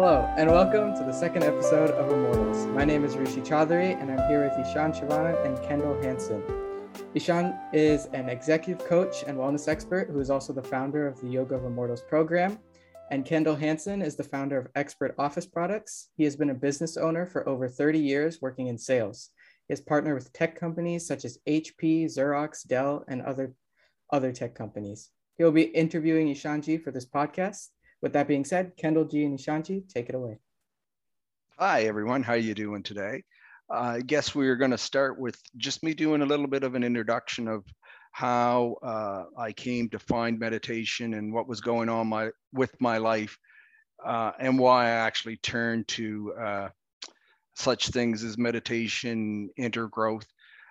Hello, and welcome to the second episode of Immortals. My name is Rishi Chaudhary, and I'm here with Ishan Shivanand and Kendal Hansen. Ishan is an executive coach and wellness expert who is also the founder of the Yoga of Immortals program. And Kendal Hansen is the founder of Xpert Office Products. He has been a business owner for over 30 years working in sales. He has partnered with tech companies such as HP, Xerox, Dell, and other, other tech companies. He will be interviewing Ishanji for this podcast. With that being said, Kendalji and Ishanji, take it away. Hi, everyone. How are you doing today? Uh, I guess we are going to start with just me doing a little bit of an introduction of how uh, I came to find meditation and what was going on my with my life, uh, and why I actually turned to uh, such things as meditation, intergrowth.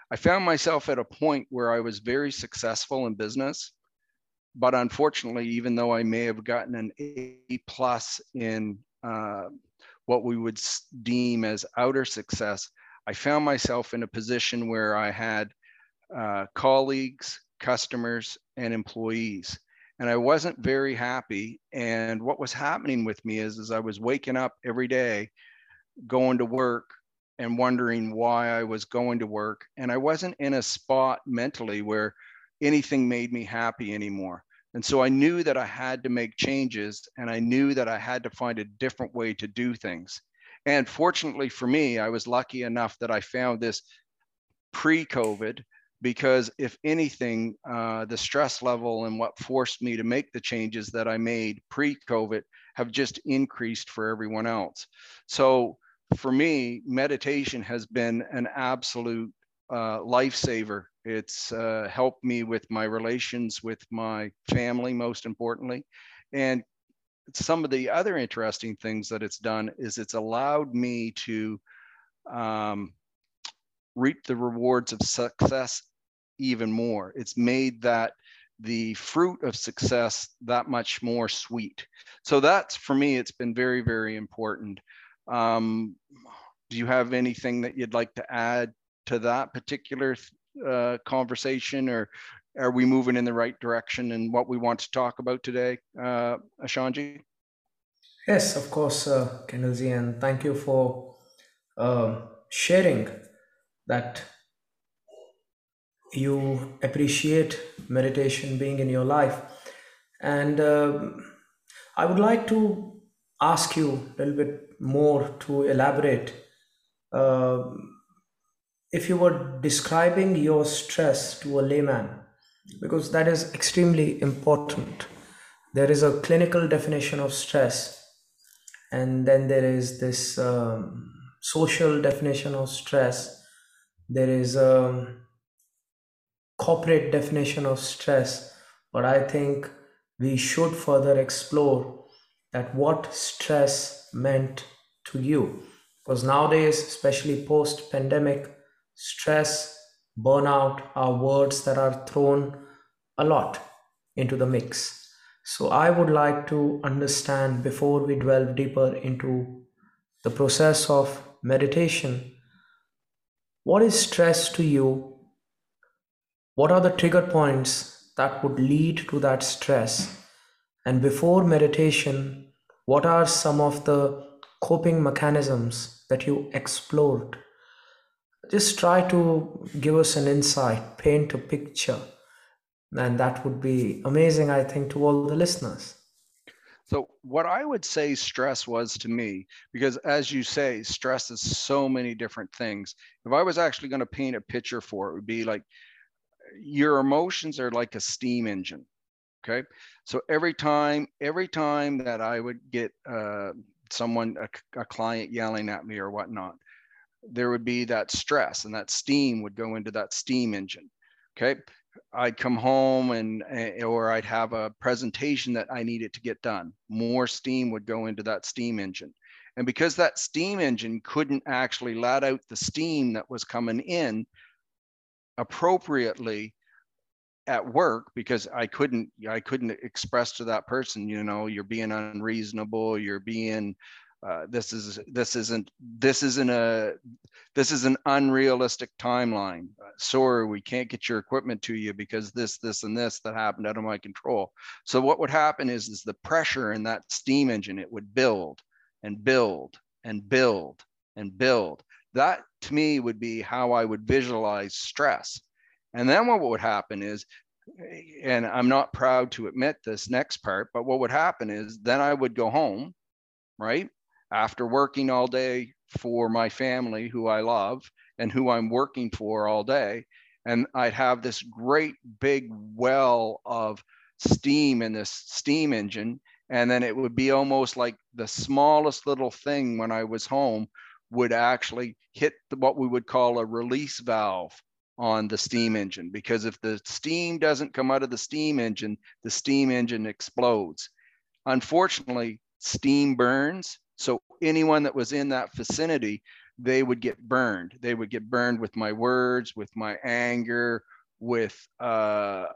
I found myself at a point where I was very successful in business, but unfortunately, even though I may have gotten an A plus in uh, what we would deem as outer success, I found myself in a position where I had uh, colleagues, customers, and employees, and I wasn't very happy. And what was happening with me is, is I was waking up every day, going to work, and wondering why I was going to work, and I wasn't in a spot mentally where anything made me happy anymore. And so I knew that I had to make changes and I knew that I had to find a different way to do things. And fortunately for me, I was lucky enough that I found this pre COVID because if anything, uh, the stress level and what forced me to make the changes that I made pre COVID have just increased for everyone else. So for me, meditation has been an absolute uh, lifesaver it's uh, helped me with my relations with my family, most importantly. And some of the other interesting things that it's done is it's allowed me to um, reap the rewards of success even more. It's made that the fruit of success that much more sweet. So that's for me, it's been very, very important. Um, do you have anything that you'd like to add to that particular uh, conversation or are we moving in the right direction and what we want to talk about today, uh, Ishanji? Yes, of course, uh, Kendalji, and thank you for uh, sharing that you appreciate meditation being in your life. And uh, I would like to ask you a little bit more to elaborate. Uh, if you were describing your stress to a layman, because that is extremely important. There is a clinical definition of stress, and then there is this um, social definition of stress. There is a corporate definition of stress, but I think we should further explore that what stress meant to you because nowadays especially post pandemic stress, burnout are words that are thrown a lot into the mix. So I would like to understand before we delve deeper into the process of meditation what is stress to you? What are the trigger points that would lead to that stress? And before meditation, what are some of the coping mechanisms that you explored just try to give us an insight, paint a picture, and that would be amazing, I think, to all the listeners. So, what I would say stress was to me, because as you say, stress is so many different things. If I was actually going to paint a picture for it, it would be like your emotions are like a steam engine. Okay. So, every time, every time that I would get uh, someone, a, a client yelling at me or whatnot, there would be that stress and that steam would go into that steam engine. Okay. I'd come home and, eh, or I'd have a presentation that I needed to get done. More steam would go into that steam engine. And because that steam engine couldn't actually let out the steam that was coming in appropriately at work because I couldn't I couldn't express to that person, you know, you're being unreasonable, you're being uh, this is this isn't this isn't a this is an unrealistic timeline uh, sorry we can't get your equipment to you because this this and this that happened out of my control so what would happen is is the pressure in that steam engine it would build and build and build and build. That to me would be how I would visualize stress. And then what would happen is, and I'm not proud to admit this next part, but what would happen is then I would go home, right? After working all day for my family, who I love and who I'm working for all day. And I'd have this great big well of steam in this steam engine. And then it would be almost like the smallest little thing when I was home would actually hit the, what we would call a release valve on the steam engine because if the steam doesn't come out of the steam engine, the steam engine explodes. Unfortunately, steam burns. So anyone that was in that vicinity, they would get burned. They would get burned with my words, with my anger, with uh,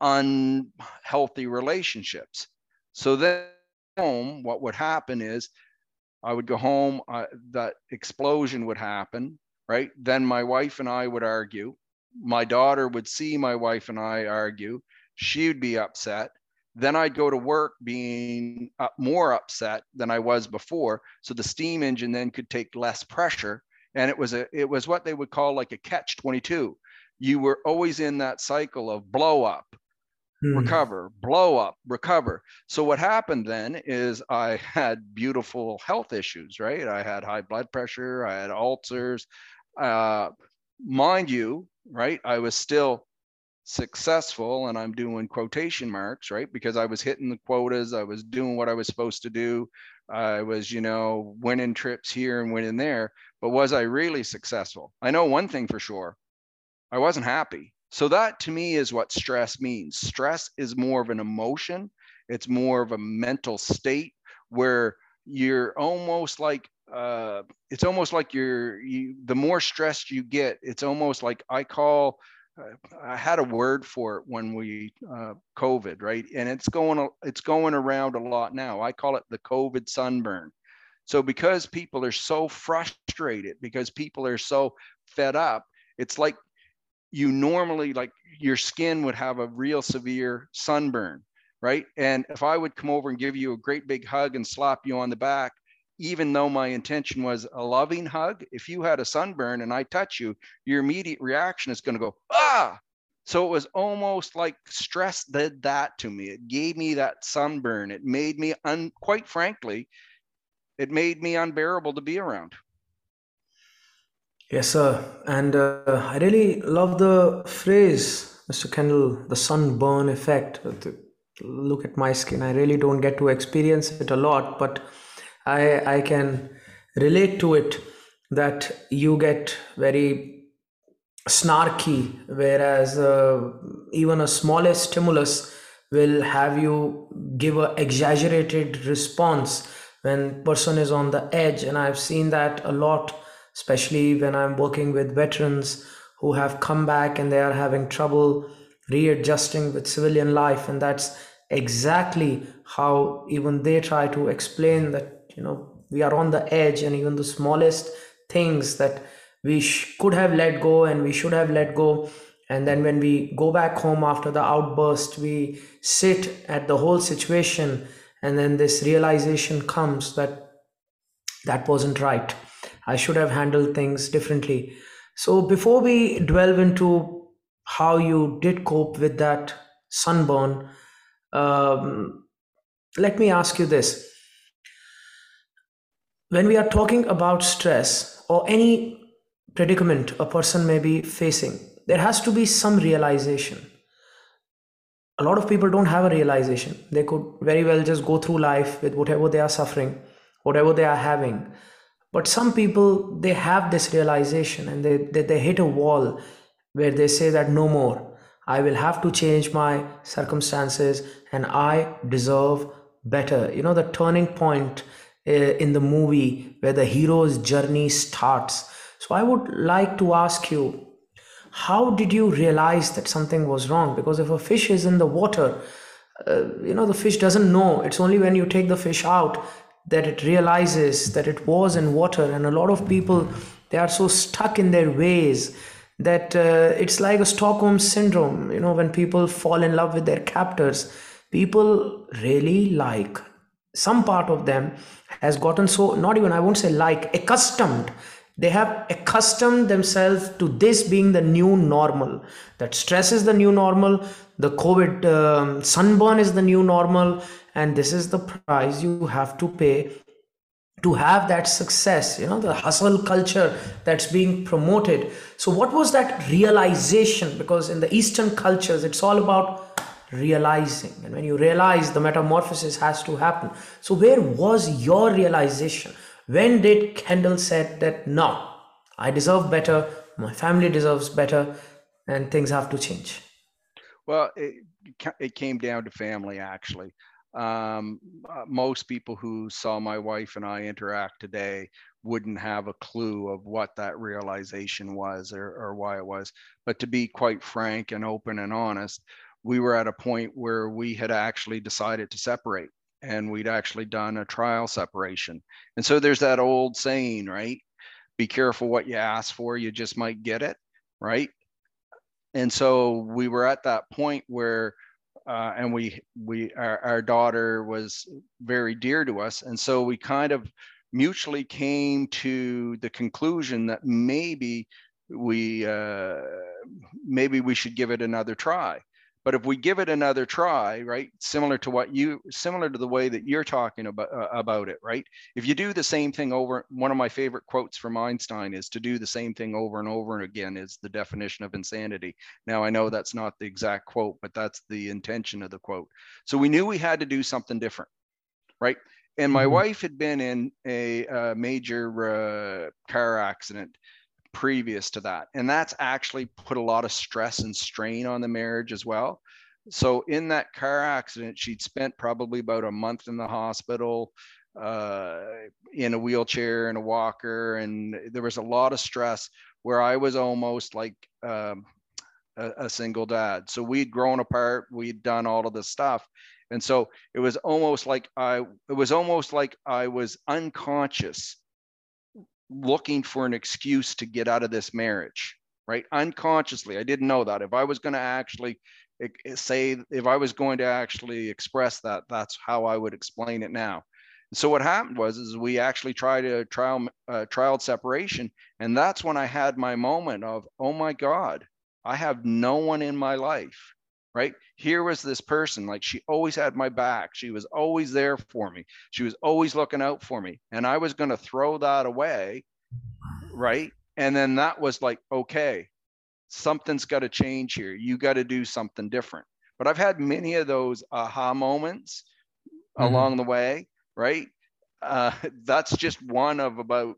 unhealthy relationships. So then home, what would happen is I would go home, uh, that explosion would happen, right? Then my wife and I would argue. My daughter would see my wife and I argue. She would be upset. Then I'd go to work being more upset than I was before. So the steam engine then could take less pressure. And it was a it was what they would call like a catch 22. You were always in that cycle of blow up, hmm. recover, blow up, recover. So what happened then is I had beautiful health issues, right? I had high blood pressure, I had ulcers, uh, mind you, right, I was still successful and I'm doing quotation marks, right? Because I was hitting the quotas, I was doing what I was supposed to do. I was, you know, winning trips here and winning there. But was I really successful? I know one thing for sure I wasn't happy. So that to me is what stress means. Stress is more of an emotion, it's more of a mental state where you're almost like uh, it's almost like you're you, the more stressed you get it's almost like i call i had a word for it when we uh, covid right? And it's going it's going around a lot now. I call it the covid sunburn. So because people are so frustrated because people are so fed up it's like you normally like your skin would have a real severe sunburn right? And if i would come over and give you a great big hug and slap you on the back even though my intention was a loving hug, if you had a sunburn and I touch you, your immediate reaction is going to go, ah. So it was almost like stress did that to me. It gave me that sunburn. It made me, un, quite frankly, it made me unbearable to be around. Yes, sir. And uh, I really love the phrase, Mr. Kendal, the sunburn effect. Look at my skin. I really don't get to experience it a lot, but I, I can relate to it that you get very snarky, whereas uh, even a smallest stimulus will have you give a exaggerated response when person is on the edge. And i've seen that a lot especially when i'm working with veterans who have come back and they are having trouble readjusting with civilian life. And that's exactly how even they try to explain that you know we are on the edge and even the smallest things that we sh- could have let go and we should have let go. And then when we go back home after the outburst we sit at the whole situation and then this realization comes that that wasn't right. I should have handled things differently. So before we delve into how you did cope with that sunburn um, let me ask you this when we are talking about stress or any predicament a person may be facing, there has to be some realization. A lot of people don't have a realization. They could very well just go through life with whatever they are suffering, whatever they are having. But some people, they have this realization and they, they, they hit a wall where they say that no more. I will have to change my circumstances and I deserve better. You know, the turning point uh, in the movie where the hero's journey starts. So I would like to ask you, how did you realize that something was wrong? Because if a fish is in the water, uh, you know, the fish doesn't know. It's only when you take the fish out that it realizes that it was in water. And a lot of people, they are so stuck in their ways that uh, it's like a Stockholm syndrome. You know, when people fall in love with their captors, people really like some part of them has gotten so not even i won't say like accustomed. They have accustomed themselves to this being the new normal. That stress is the new normal the covid um, sunburn is the new normal and this is the price you have to pay to have that success you know the hustle culture that's being promoted. So what was that realization? Because in the eastern cultures it's all about realizing. And when you realize the metamorphosis has to happen. So where was your realization? When did kendal said that no i deserve better my family deserves better and things have to change well it, it came down to family actually. Um, uh, most people who saw my wife and I interact today wouldn't have a clue of what that realization was or, or why it was. But to be quite frank and open and honest, we were at a point where we had actually decided to separate and we'd actually done a trial separation. And so there's that old saying, right? Be careful what you ask for, you just might get it, right? And so we were at that point where uh, and we we our, our daughter was very dear to us and so we kind of mutually came to the conclusion that maybe we uh, maybe we should give it another try but if we give it another try, right, similar to what you, similar to the way that you're talking about uh, about it, right? If you do the same thing over, one of my favorite quotes from Einstein is to do the same thing over and over and again is the definition of insanity. Now I know that's not the exact quote, but that's the intention of the quote. So we knew we had to do something different, right? And my mm-hmm. wife had been in a, a major uh, car accident previous to that. And that's actually put a lot of stress and strain on the marriage as well. So in that car accident, she'd spent probably about a month in the hospital uh, in a wheelchair and a walker. And there was a lot of stress where I was almost like um, a, a single dad. So we'd grown apart, we'd done all of this stuff. And so it was almost like I, it was almost like I was unconscious looking for an excuse to get out of this marriage, right? Unconsciously, I didn't know that. If I was going to actually say, if I was going to actually express that, that's how I would explain it now. So what happened was, is we actually tried a trial, uh, trial separation, and that's when I had my moment of, oh my God, I have no one in my life right? Here was this person, like she always had my back. She was always there for me. She was always looking out for me. And I was going to throw that away, right? And then that was like, okay, something's got to change here. You got to do something different. But I've had many of those aha moments mm-hmm. along the way, right? Uh, that's just one of about,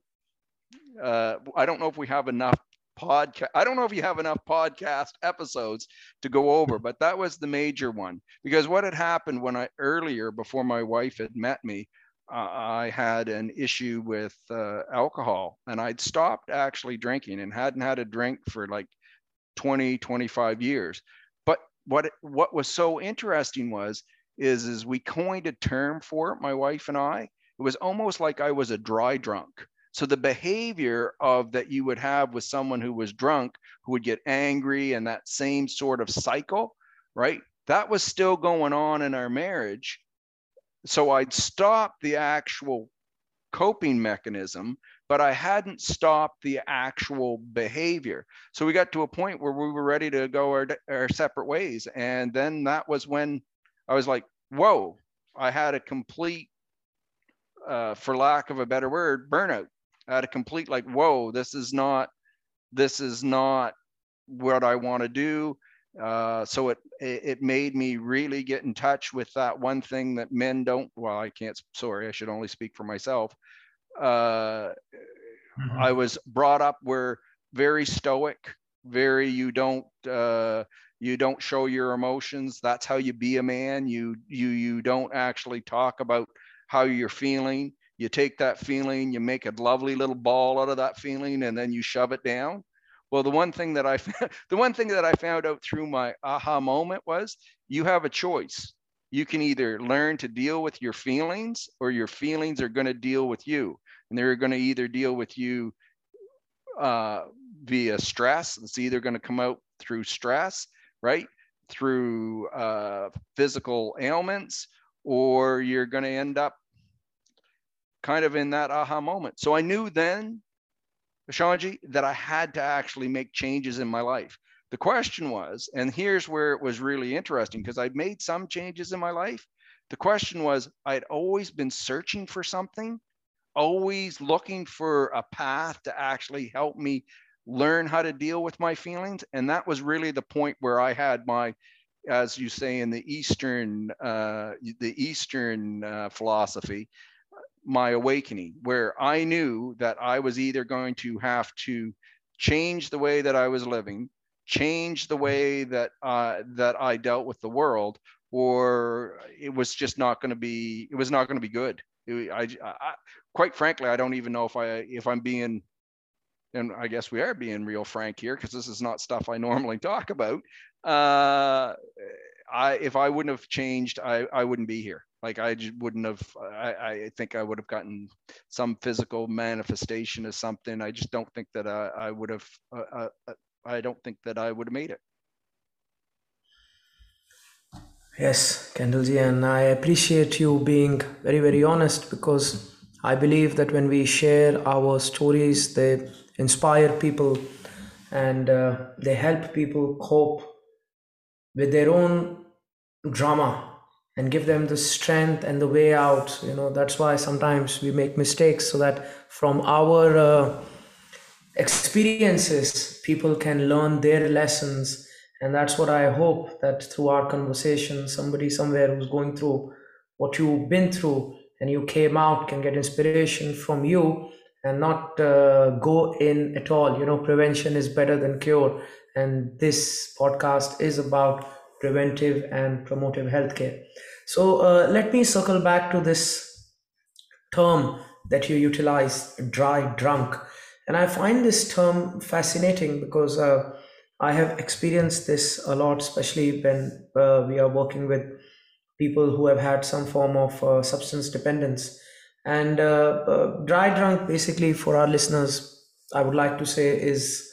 uh, I don't know if we have enough podcast. I don't know if you have enough podcast episodes to go over, but that was the major one because what had happened when I earlier before my wife had met me, uh, I had an issue with uh, alcohol and I'd stopped actually drinking and hadn't had a drink for like 20, 25 years. But what what was so interesting was is is we coined a term for it, my wife and I. It was almost like I was a dry drunk so the behavior of that you would have with someone who was drunk, who would get angry and that same sort of cycle, right? That was still going on in our marriage. So I'd stop the actual coping mechanism, but I hadn't stopped the actual behavior. So we got to a point where we were ready to go our, our separate ways. And then that was when I was like, whoa, I had a complete, uh, for lack of a better word, burnout at a complete like whoa this is not this is not what i want to do. Uh, so it it made me really get in touch with that one thing that men don't well i can't sorry i should only speak for myself. Uh, mm-hmm. i was brought up where very stoic very you don't uh, you don't show your emotions. That's how you be a man. You you you don't actually talk about how you're feeling you take that feeling, you make a lovely little ball out of that feeling, and then you shove it down. Well, the one thing that I the one thing that I found out through my aha moment was you have a choice. You can either learn to deal with your feelings or your feelings are going to deal with you. And they're going to either deal with you uh, via stress. It's either going to come out through stress, right? Through uh, physical ailments, or you're going to end up kind of in that aha moment. So I knew then, Shanji, that I had to actually make changes in my life. The question was, and here's where it was really interesting because I'd made some changes in my life. The question was, I'd always been searching for something, always looking for a path to actually help me learn how to deal with my feelings. And that was really the point where I had my, as you say in the Eastern, uh, the Eastern uh, philosophy, my awakening, where I knew that I was either going to have to change the way that I was living, change the way that uh, that I dealt with the world, or it was just not going to be. It was not going to be good. It, I, I, quite frankly, I don't even know if I if I'm being, and I guess we are being real frank here because this is not stuff I normally talk about. Uh, I if I wouldn't have changed, I I wouldn't be here. Like I wouldn't have. I, I think I would have gotten some physical manifestation of something. I just don't think that I, I would have. Uh, uh, I don't think that I would have made it. Yes, Kendalji, and I appreciate you being very, very honest because I believe that when we share our stories, they inspire people and uh, they help people cope with their own drama and give them the strength and the way out you know that's why sometimes we make mistakes so that from our uh, experiences people can learn their lessons. And that's what i hope that through our conversation somebody somewhere who's going through what you've been through and you came out can get inspiration from you and not uh, go in at all. You know prevention is better than cure. And this podcast is about preventive and promotive healthcare. So uh, let me circle back to this term that you utilize, dry drunk. And I find this term fascinating because uh, I have experienced this a lot, especially when uh, we are working with people who have had some form of uh, substance dependence. And uh, uh, dry drunk, basically, for our listeners, I would like to say is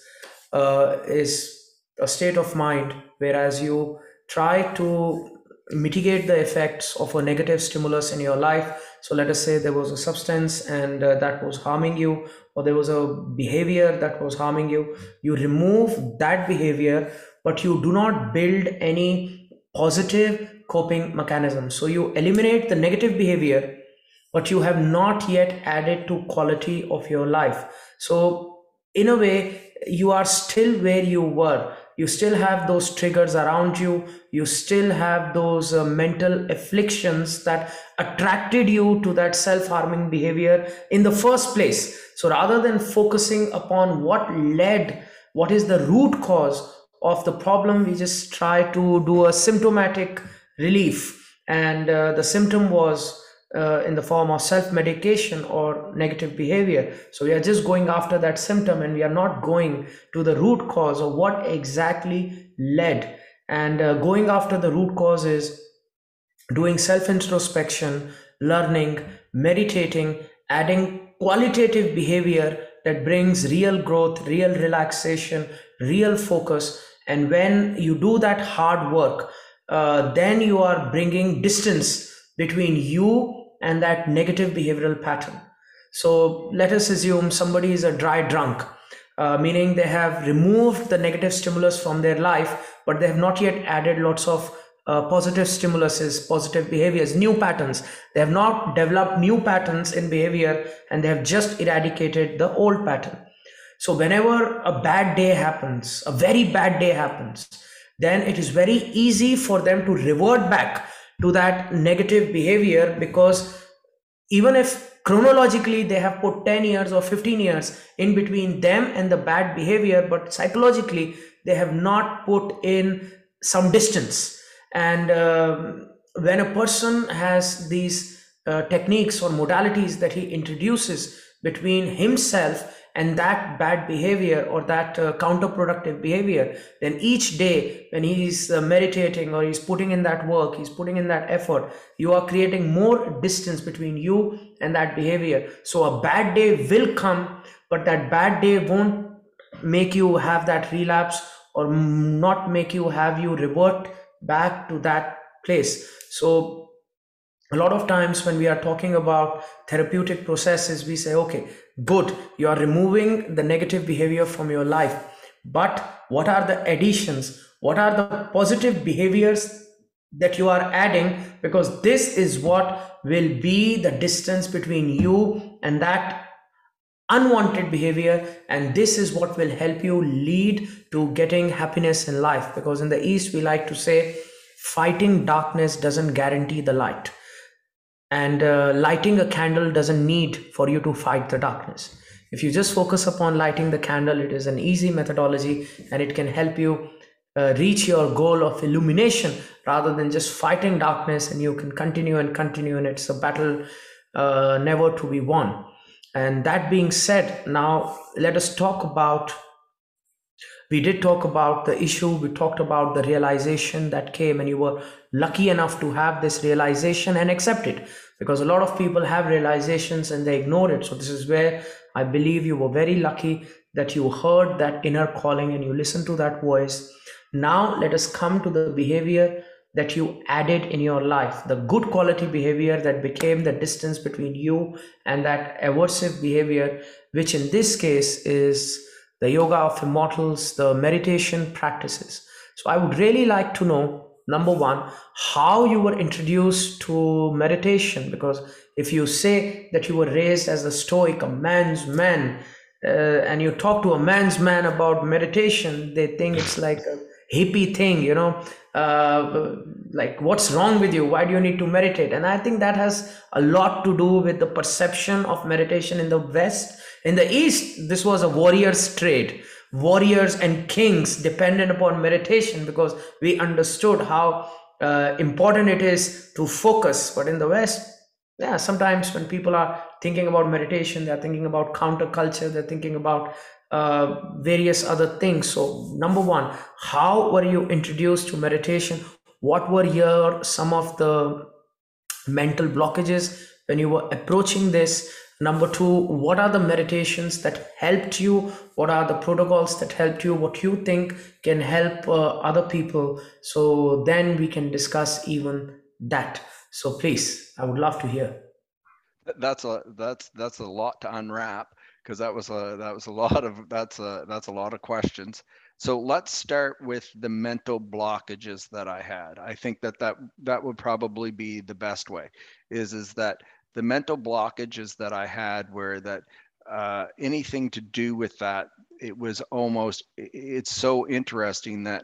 is a state of mind, whereas you try to mitigate the effects of a negative stimulus in your life. So let us say there was a substance and uh, that was harming you or there was a behavior that was harming you. You remove that behavior but you do not build any positive coping mechanism. So you eliminate the negative behavior but you have not yet added to quality of your life. So in a way you are still where you were you still have those triggers around you. You still have those uh, mental afflictions that attracted you to that self-harming behavior in the first place. So rather than focusing upon what led what is the root cause of the problem we just try to do a symptomatic relief. And uh, the symptom was uh, in the form of self medication or negative behavior. So we are just going after that symptom and we are not going to the root cause of what exactly led. And uh, going after the root cause is doing self introspection, learning, meditating, adding qualitative behavior that brings real growth, real relaxation, real focus. And when you do that hard work, uh, then you are bringing distance between you and that negative behavioral pattern. So let us assume somebody is a dry drunk, uh, meaning they have removed the negative stimulus from their life, but they have not yet added lots of uh, positive stimuluses, positive behaviors, new patterns. They have not developed new patterns in behavior and they have just eradicated the old pattern. So, whenever a bad day happens, a very bad day happens, then it is very easy for them to revert back to that negative behavior because even if chronologically they have put 10 years or 15 years in between them and the bad behavior but psychologically they have not put in some distance. And um, when a person has these uh, techniques or modalities that he introduces between himself and that bad behavior or that uh, counterproductive behavior then each day when he's uh, meditating or he's putting in that work he's putting in that effort you are creating more distance between you and that behavior. So a bad day will come but that bad day won't make you have that relapse or not make you have you revert back to that place. So a lot of times when we are talking about therapeutic processes we say okay good you are removing the negative behavior from your life. But what are the additions? What are the positive behaviors that you are adding? Because this is what will be the distance between you and that unwanted behavior and this is what will help you lead to getting happiness in life. Because in the east we like to say fighting darkness doesn't guarantee the light and uh, lighting a candle doesn't need for you to fight the darkness. If you just focus upon lighting the candle it is an easy methodology and it can help you uh, reach your goal of illumination rather than just fighting darkness and you can continue and continue and it's a battle uh, never to be won. And that being said now let us talk about we did talk about the issue. We talked about the realization that came and you were lucky enough to have this realization and accept it. Because a lot of people have realizations and they ignore it. So this is where i believe you were very lucky that you heard that inner calling and you listened to that voice. Now let us come to the behavior that you added in your life. The good quality behavior that became the distance between you and that aversive behavior which in this case is the yoga of immortals, the meditation practices. So I would really like to know number one, how you were introduced to meditation. Because if you say that you were raised as a stoic, a man's man, uh, and you talk to a man's man about meditation, they think it's like a hippie thing, you know, uh, like what's wrong with you? Why do you need to meditate? And I think that has a lot to do with the perception of meditation in the West in the East, this was a warrior's trade. Warriors and kings depended upon meditation because we understood how uh, important it is to focus. But in the West, yeah, sometimes when people are thinking about meditation, they're thinking about counterculture, they're thinking about uh, various other things. So, number one, how were you introduced to meditation? What were your some of the mental blockages when you were approaching this? Number two, what are the meditations that helped you? What are the protocols that helped you? What you think can help uh, other people? So then we can discuss even that. So please, I would love to hear. That's a that's that's a lot to unwrap because that was a that was a lot of that's a that's a lot of questions. So let's start with the mental blockages that I had. I think that that that would probably be the best way. Is is that the mental blockages that I had were that uh, anything to do with that, it was almost, it's so interesting that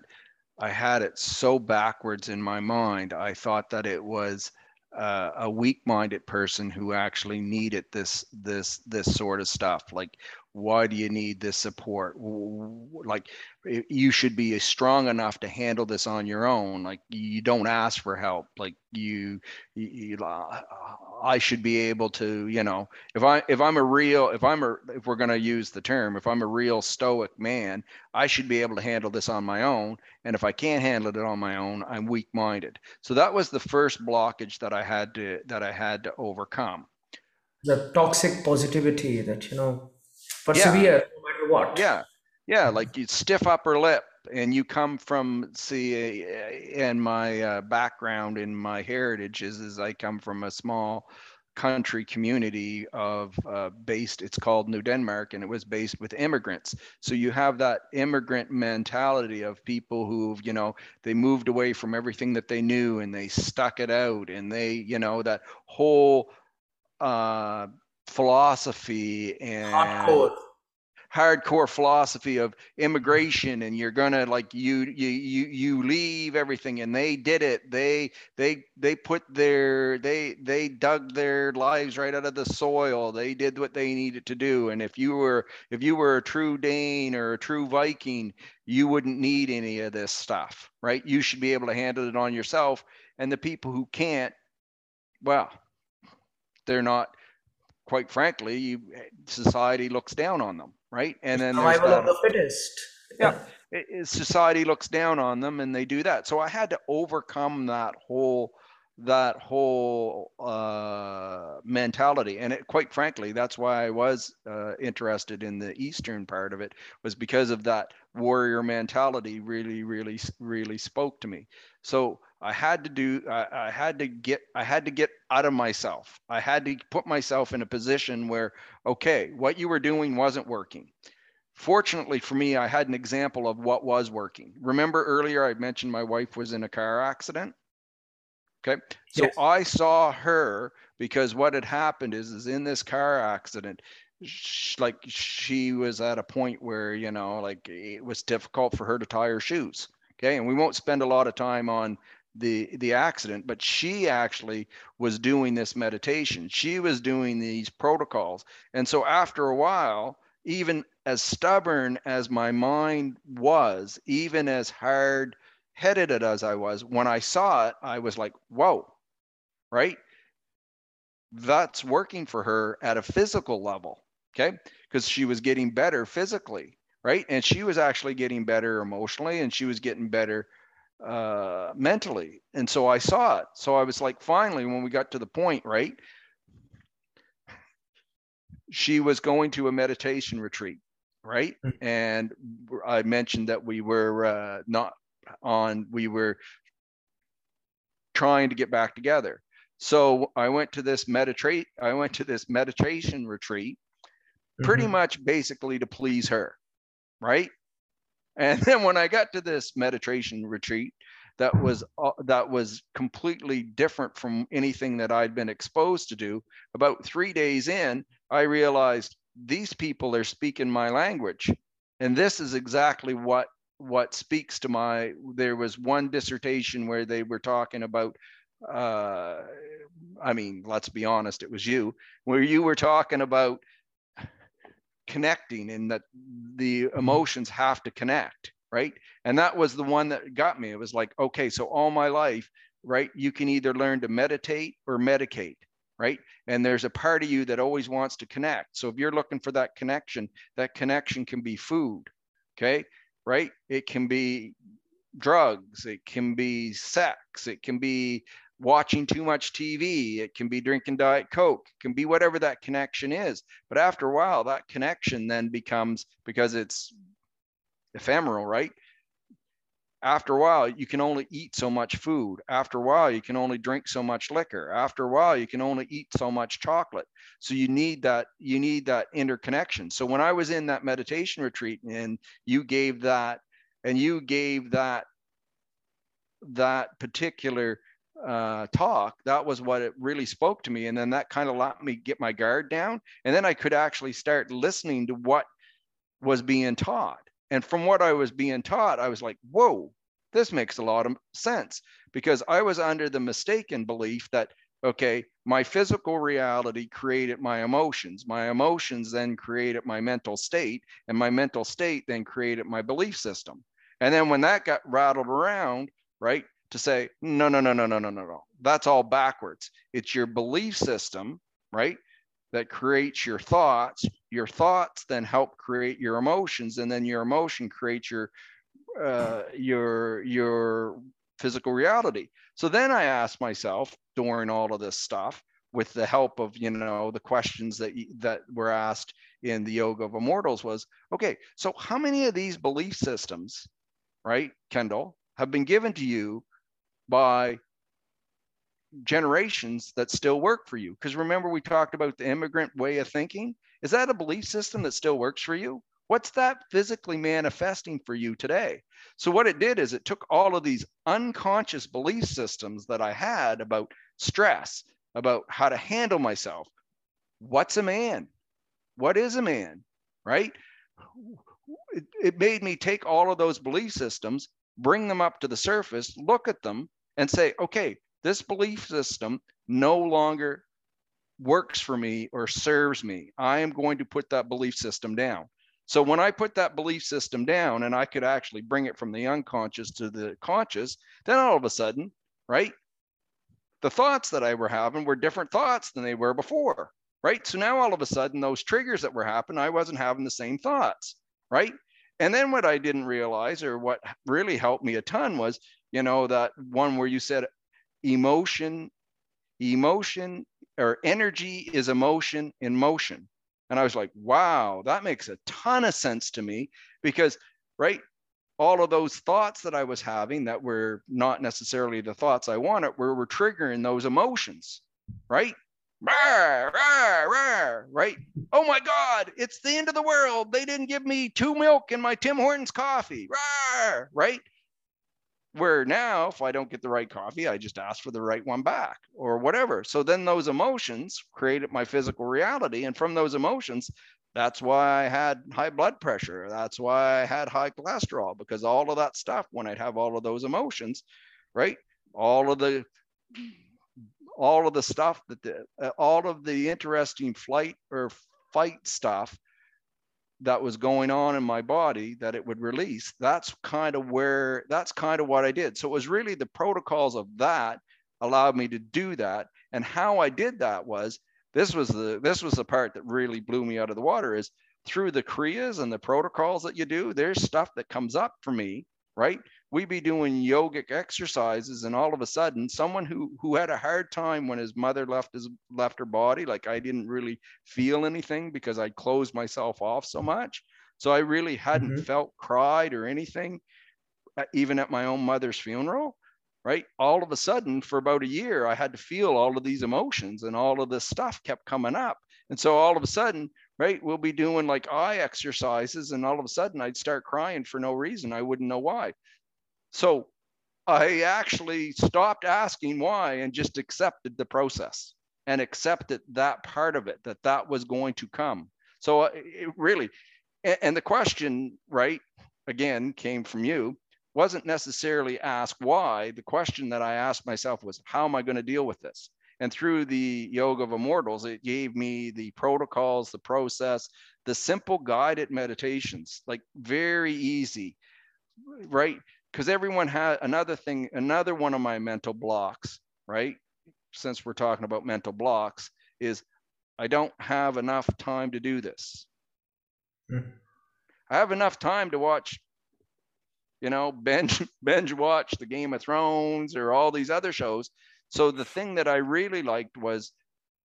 I had it so backwards in my mind. I thought that it was uh, a weak-minded person who actually needed this this this sort of stuff like why do you need this support? Like you should be strong enough to handle this on your own. Like you don't ask for help. Like you, you i should be able to you know if i if i'm a real if i'm a if we're going to use the term if i'm a real stoic man i should be able to handle this on my own. And if i can't handle it on my own i'm weak minded so that was the first blockage that i had to that i had to overcome. The toxic positivity that you know persevere yeah. no matter what. Yeah. Yeah like you stiff upper lip and you come from see and my uh, background in my heritage is, is i come from a small country community of uh, based it's called new denmark and it was based with immigrants. So you have that immigrant mentality of people who you know they moved away from everything that they knew and they stuck it out and they you know that whole uh philosophy and hardcore. hardcore philosophy of immigration and you're gonna like you you you you leave everything and they did it. They they they put their they they dug their lives right out of the soil. They did what they needed to do and if you were if you were a true dane or a true viking you wouldn't need any of this stuff right? You should be able to handle it on yourself and the people who can't well they're not quite frankly, you, society looks down on them, right? And then survival of the fittest. Yeah, it, it, society looks down on them, and they do that. So I had to overcome that whole that whole uh, mentality, and it, quite frankly, that's why I was uh, interested in the eastern part of it, was because of that warrior mentality. Really, really, really spoke to me. So I had to do, I, I, had to get, I had to get out of myself. I had to put myself in a position where, okay, what you were doing wasn't working. Fortunately for me, I had an example of what was working. Remember earlier I mentioned my wife was in a car accident? Okay. So yes. I saw her because what had happened is, is in this car accident, she, like she was at a point where, you know, like it was difficult for her to tie her shoes. Okay. And we won't spend a lot of time on the the accident but she actually was doing this meditation she was doing these protocols and so after a while even as stubborn as my mind was, even as hard headed as I was, when I saw it, I was like, whoa, right? That's working for her at a physical level, okay? Because she was getting better physically, right? And she was actually getting better emotionally and she was getting better uh, mentally. And so I saw it. So I was like, finally, when we got to the point, right? She was going to a meditation retreat right? Mm. And I mentioned that we were uh, not on, we were trying to get back together. So I went to this meditate, I went to this meditation retreat, pretty mm-hmm. much basically to please her, right? And then when I got to this meditation retreat, that was uh, that was completely different from anything that I'd been exposed to do. About three days in, I realized these people are speaking my language and this is exactly what what speaks to my there was one dissertation where they were talking about uh i mean let's be honest it was you where you were talking about connecting and that the mm-hmm. emotions have to connect right and that was the one that got me it was like okay so all my life right you can either learn to meditate or medicate right? And there's a part of you that always wants to connect. So if you're looking for that connection, that connection can be food, okay? Right? It can be drugs, it can be sex, it can be watching too much TV, it can be drinking Diet Coke, it can be whatever that connection is. But after a while, that connection then becomes because it's ephemeral, right? after a while you can only eat so much food. After a while you can only drink so much liquor. After a while you can only eat so much chocolate. So you need that you need that interconnection. So when i was in that meditation retreat and you gave that and you gave that that particular uh, talk that was what it really spoke to me and then that kind of let me get my guard down and then i could actually start listening to what was being taught and from what I was being taught, I was like, whoa, this makes a lot of sense because I was under the mistaken belief that, okay, my physical reality created my emotions. My emotions then created my mental state, and my mental state then created my belief system. And then when that got rattled around, right, to say, no, no, no, no, no, no, no, no, that's all backwards. It's your belief system, right, that creates your thoughts. Your thoughts then help create your emotions, and then your emotion creates your uh, your your physical reality. So then I asked myself during all of this stuff, with the help of you know the questions that that were asked in the Yoga of Immortals, was okay. So how many of these belief systems, right, Kendal, have been given to you by generations that still work for you? Because remember, we talked about the immigrant way of thinking. Is that a belief system that still works for you? What's that physically manifesting for you today? So, what it did is it took all of these unconscious belief systems that I had about stress, about how to handle myself. What's a man? What is a man? Right? It, it made me take all of those belief systems, bring them up to the surface, look at them, and say, okay, this belief system no longer works for me or serves me. I am going to put that belief system down. So when I put that belief system down and I could actually bring it from the unconscious to the conscious, then all of a sudden, right? The thoughts that I were having were different thoughts than they were before, right? So now all of a sudden, those triggers that were happening, I wasn't having the same thoughts, right? And then what I didn't realize, or what really helped me a ton, was, you know, that one where you said emotion, emotion or energy is emotion in motion. And I was like, wow, that makes a ton of sense to me because, right, all of those thoughts that I was having that were not necessarily the thoughts I wanted were, were triggering those emotions, right? Rawr, rawr, rawr, right? Oh my God, it's the end of the world. They didn't give me two milk in my Tim Hortons coffee, rawr, right? Where now, if I don't get the right coffee, I just ask for the right one back or whatever. So then those emotions created my physical reality. And from those emotions, that's why I had high blood pressure. That's why I had high cholesterol because all of that stuff, when I'd have all of those emotions, right? All of the all of the stuff that the all of the interesting flight or fight stuff that was going on in my body that it would release that's kind of where that's kind of what i did. So it was really the protocols of that allowed me to do that. And how i did that was this was the this was the part that really blew me out of the water is through the kriyas and the protocols that you do there's stuff that comes up for me right we'd be doing yogic exercises and all of a sudden someone who who had a hard time when his mother left his left her body like i didn't really feel anything because i closed myself off so much. So i really hadn't mm-hmm. felt cried or anything uh, even at my own mother's funeral right? All of a sudden for about a year i had to feel all of these emotions and all of this stuff kept coming up. And so all of a sudden right we'll be doing like eye exercises and all of a sudden i'd start crying for no reason. I wouldn't know why so I actually stopped asking why and just accepted the process and accepted that part of it, that that was going to come. So uh, it really, and the question, right, again, came from you, wasn't necessarily asked why. The question that I asked myself was, how am I going to deal with this? And through the Yoga of Immortals, it gave me the protocols, the process, the simple guided meditations, like very easy, right? Because everyone had another thing, another one of my mental blocks, right? Since we're talking about mental blocks, is I don't have enough time to do this. Mm. I have enough time to watch, you know, binge binge watch the Game of Thrones or all these other shows. So the thing that I really liked was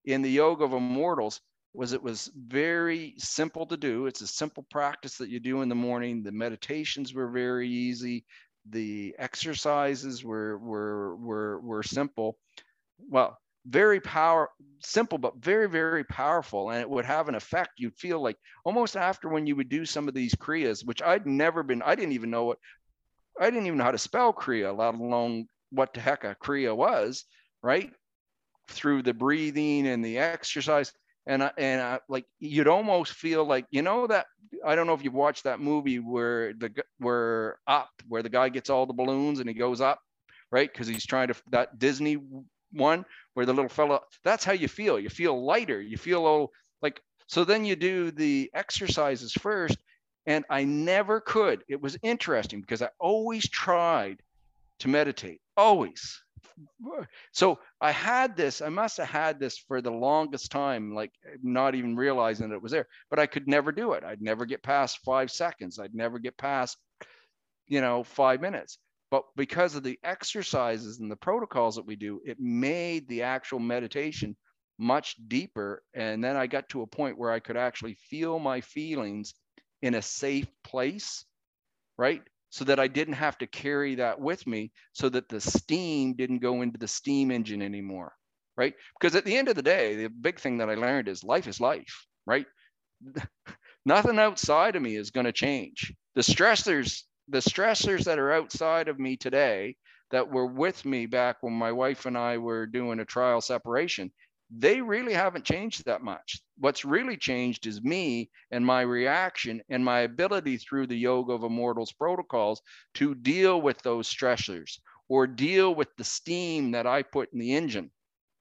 in the Yoga of Immortals was it was very simple to do. It's a simple practice that you do in the morning. The meditations were very easy the exercises were were were were simple. Well very power simple but very very powerful and it would have an effect. You'd feel like almost after when you would do some of these kriyas which i'd never been i didn't even know what i didn't even know how to spell kriya let alone what the heck a kriya was right? Through the breathing and the exercise and I, and I, like you'd almost feel like you know that I don't know if you've watched that movie where the where up where the guy gets all the balloons and he goes up right? Because he's trying to that Disney one where the little fella that's how you feel. You feel lighter. You feel oh like so then you do the exercises first and I never could. It was interesting because I always tried to meditate always so I had this, I must have had this for the longest time, like not even realizing that it was there, but I could never do it. I'd never get past five seconds. I'd never get past, you know, five minutes. But because of the exercises and the protocols that we do, it made the actual meditation much deeper. And then I got to a point where I could actually feel my feelings in a safe place, right? So that I didn't have to carry that with me so that the steam didn't go into the steam engine anymore. Right. Because at the end of the day, the big thing that I learned is life is life. Right. Nothing outside of me is going to change. The stressors, the stressors that are outside of me today that were with me back when my wife and I were doing a trial separation, they really haven't changed that much. What's really changed is me and my reaction and my ability through the Yoga of Immortals protocols to deal with those stressors or deal with the steam that I put in the engine,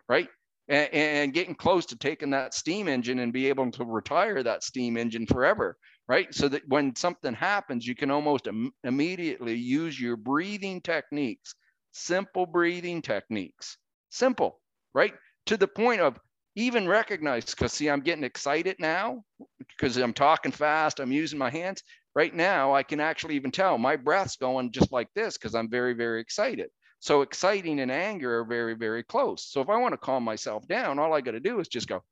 right? And, and getting close to taking that steam engine and be able to retire that steam engine forever, right? So that when something happens, you can almost Im- immediately use your breathing techniques, simple breathing techniques, simple, right? To the point of even recognize because see i'm getting excited now because i'm talking fast i'm using my hands. Right now i can actually even tell my breath's going just like this because i'm very very excited. So exciting and anger are very very close. So if i want to calm myself down all i got to do is just go.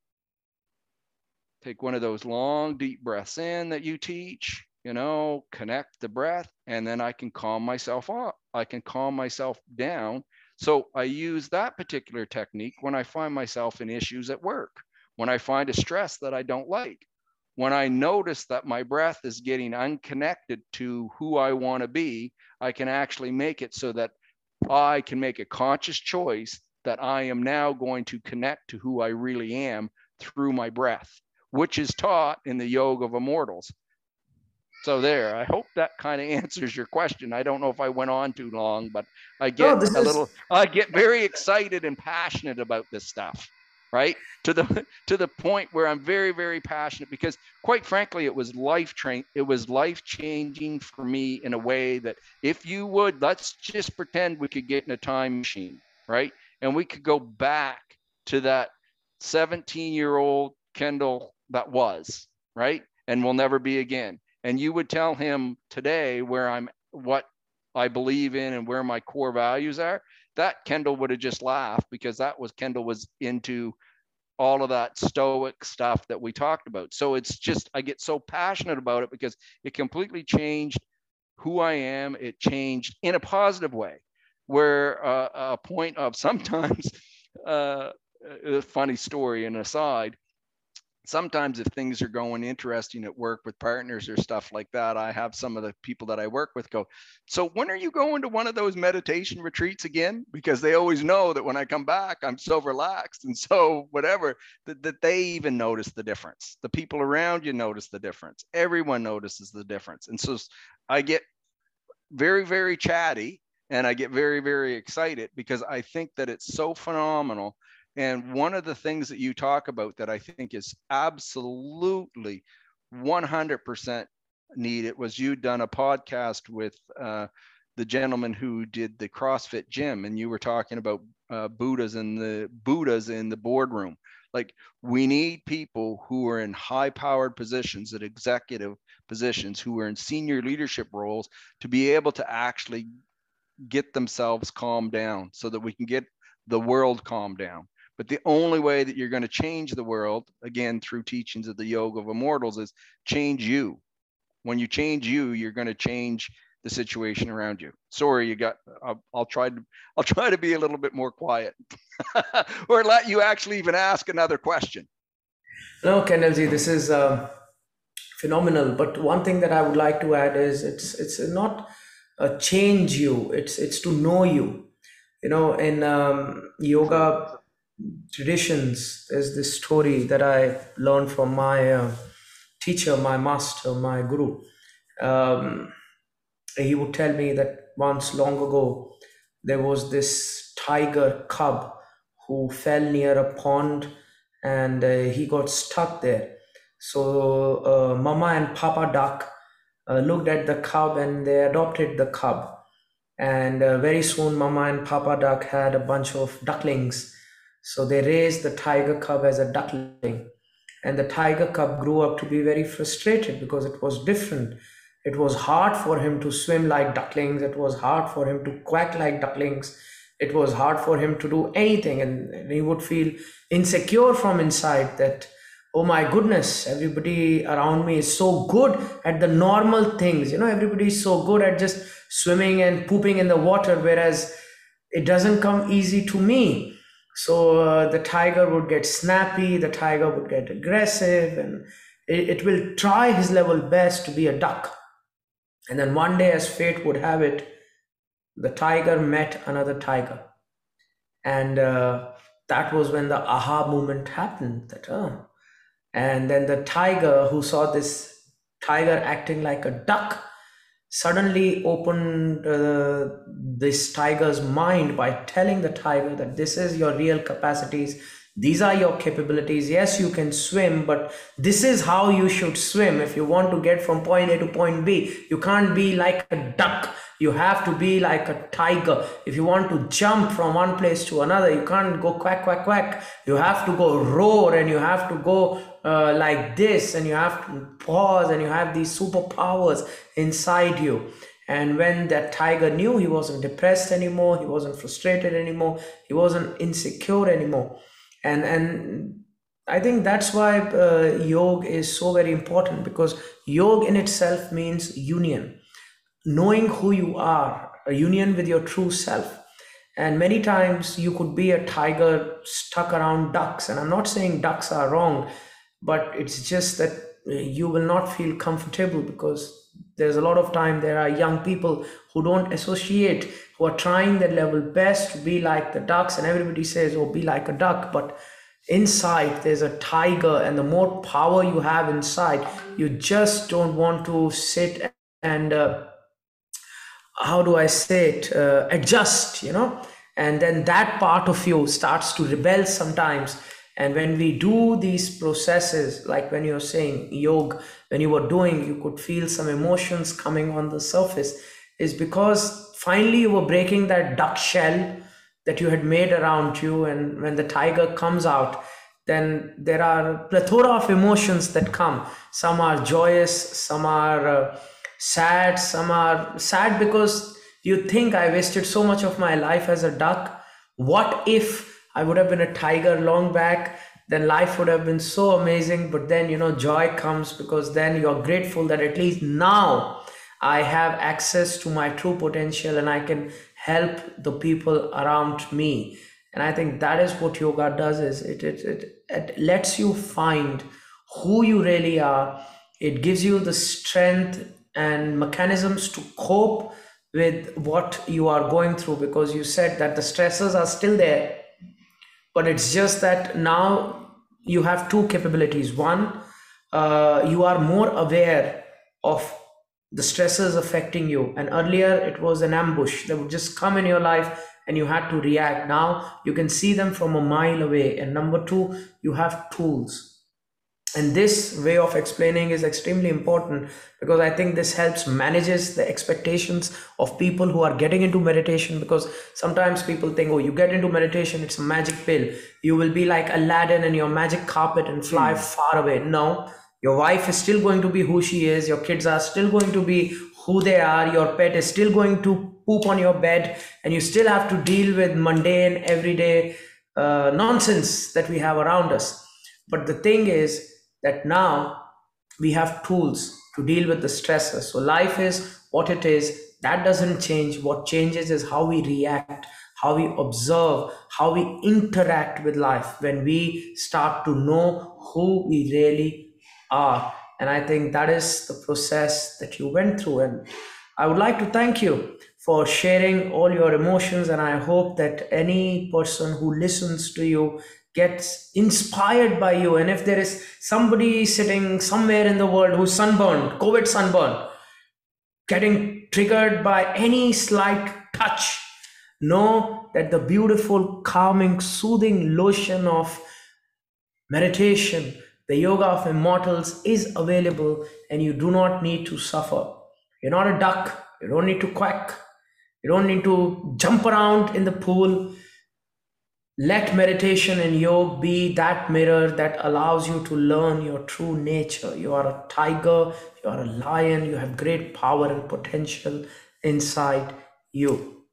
Take one of those long deep breaths in that you teach you know, connect the breath, and then I can calm myself up I can calm myself down. So I use that particular technique when I find myself in issues at work, when I find a stress that I don't like, when I notice that my breath is getting unconnected to who I want to be, I can actually make it so that I can make a conscious choice that I am now going to connect to who I really am through my breath, which is taught in the Yoga of Immortals. So there, I hope that kind of answers your question. I don't know if I went on too long, but I get no, a is... little, I get very excited and passionate about this stuff, right? To the to the point where I'm very, very passionate because quite frankly, it was life train, it was life changing for me in a way that if you would, let's just pretend we could get in a time machine, right? And we could go back to that 17 year old Kendal that was, right? And will never be again and you would tell him today where I'm what I believe in and where my core values are, that Kendal would have just laughed because that was Kendal was into all of that stoic stuff that we talked about. So it's just I get so passionate about it because it completely changed who I am. It changed in a positive way, where uh, a point of sometimes uh, a funny story and aside sometimes if things are going interesting at work with partners or stuff like that, I have some of the people that I work with go, So when are you going to one of those meditation retreats again? Because they always know that when I come back, I'm so relaxed and so whatever that, that they even notice the difference. The people around you notice the difference. Everyone notices the difference. And so I get very, very chatty and I get very, very excited because I think that it's so phenomenal and one of the things that you talk about that I think is absolutely 100% needed was you done a podcast with uh, the gentleman who did the CrossFit gym, and you were talking about uh, Buddhas and the Buddhas in the boardroom. Like we need people who are in high-powered positions, at executive positions, who are in senior leadership roles, to be able to actually get themselves calmed down, so that we can get the world calmed down. But the only way that you're going to change the world, again, through teachings of the Yoga of Immortals, is change you. When you change you, you're going to change the situation around you. Sorry, you got. I'll, I'll try to. I'll try to be a little bit more quiet, or let you actually even ask another question. No, Kendalji, this is uh, phenomenal. But one thing that I would like to add is it's it's not a change you. It's it's to know you. You know, in um, yoga, traditions, there's this story that I learned from my uh, teacher, my master, my guru. Um, he would tell me that once long ago, there was this tiger cub who fell near a pond and uh, he got stuck there. So, uh, Mama and Papa Duck uh, looked at the cub and they adopted the cub. And uh, very soon, Mama and Papa Duck had a bunch of ducklings so they raised the tiger cub as a duckling. And the tiger cub grew up to be very frustrated because it was different. It was hard for him to swim like ducklings. It was hard for him to quack like ducklings. It was hard for him to do anything. And he would feel insecure from inside that, oh my goodness, everybody around me is so good at the normal things. You know, everybody is so good at just swimming and pooping in the water, whereas it doesn't come easy to me so uh, the tiger would get snappy, the tiger would get aggressive, and it, it will try his level best to be a duck. And then one day, as fate would have it, the tiger met another tiger. And uh, that was when the aha moment happened. That, oh. And then the tiger who saw this tiger acting like a duck suddenly opened uh, this tiger's mind by telling the tiger that this is your real capacities. These are your capabilities. Yes you can swim but this is how you should swim. If you want to get from point a to point b you can't be like a duck. You have to be like a tiger. If you want to jump from one place to another you can't go quack quack quack. You have to go roar and you have to go uh, like this and you have to pause and you have these superpowers inside you and when that tiger knew he wasn't depressed anymore he wasn't frustrated anymore he wasn't insecure anymore and and I think that's why uh, yoga is so very important because yoga in itself means union, knowing who you are, a union with your true self. And many times you could be a tiger stuck around ducks. And I'm not saying ducks are wrong, but it's just that uh, you will not feel comfortable because there's a lot of time there are young people who don't associate who are trying their level best to be like the ducks and everybody says oh be like a duck. But inside there's a tiger and the more power you have inside you just don't want to sit and uh, how do i say it uh, adjust you know? And then that part of you starts to rebel sometimes and when we do these processes like when you're saying yoga when you were doing you could feel some emotions coming on the surface is because finally you were breaking that duck shell that you had made around you. And when the tiger comes out then there are plethora of emotions that come. Some are joyous some are uh, sad some are sad because you think i wasted so much of my life as a duck. What if i would have been a tiger long back then life would have been so amazing but then you know joy comes because then you're grateful that at least now i have access to my true potential and i can help the people around me. And i think that is what yoga does is it it, it, it lets you find who you really are. It gives you the strength and mechanisms to cope with what you are going through because you said that the stresses are still there but it's just that now you have two capabilities. One uh, you are more aware of the stresses affecting you. And earlier it was an ambush that would just come in your life and you had to react. Now you can see them from a mile away. And number two you have tools and this way of explaining is extremely important because i think this helps manages the expectations of people who are getting into meditation because sometimes people think oh you get into meditation it's a magic pill. You will be like aladdin in your magic carpet and fly mm. far away. No your wife is still going to be who she is your kids are still going to be who they are your pet is still going to poop on your bed and you still have to deal with mundane everyday uh, nonsense that we have around us. But the thing is that now we have tools to deal with the stresses so life is what it is. That doesn't change. What changes is how we react how we observe how we interact with life when we start to know who we really are. And i think that is the process that you went through. And i would like to thank you for sharing all your emotions. And I hope that any person who listens to you gets inspired by you. And if there is somebody sitting somewhere in the world who's sunburned, COVID sunburn, getting triggered by any slight touch, know that the beautiful, calming, soothing lotion of meditation, the yoga of immortals is available and you do not need to suffer. You're not a duck, you don't need to quack, you don't need to jump around in the pool. Let meditation and yoga be that mirror that allows you to learn your true nature. You are a tiger, you are a lion, you have great power and potential inside you.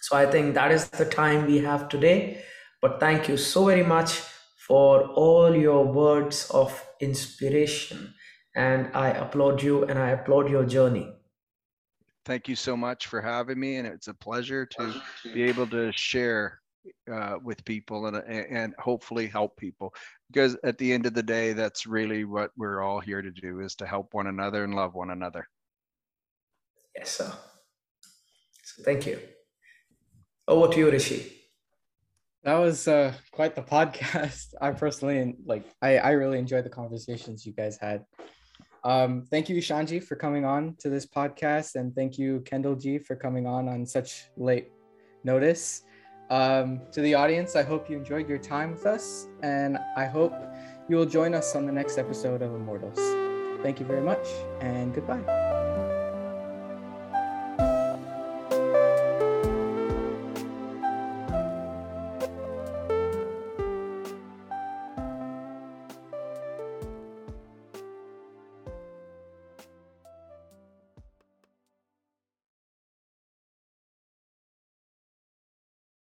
So I think that is the time we have today. But thank you so very much for all your words of inspiration. And I applaud you and I applaud your journey thank you so much for having me and it's a pleasure to be able to share uh, with people and, and hopefully help people. Because at the end of the day that's really what we're all here to do is to help one another and love one another. Yes sir. So thank you. Over to you rishi? That was uh, quite the podcast. I personally like I, I really enjoyed the conversations you guys had. Um, thank you, Ishanji, for coming on to this podcast, and thank you, Kendalji, for coming on on such late notice. Um, to the audience, I hope you enjoyed your time with us, and I hope you will join us on the next episode of Immortals. Thank you very much, and goodbye.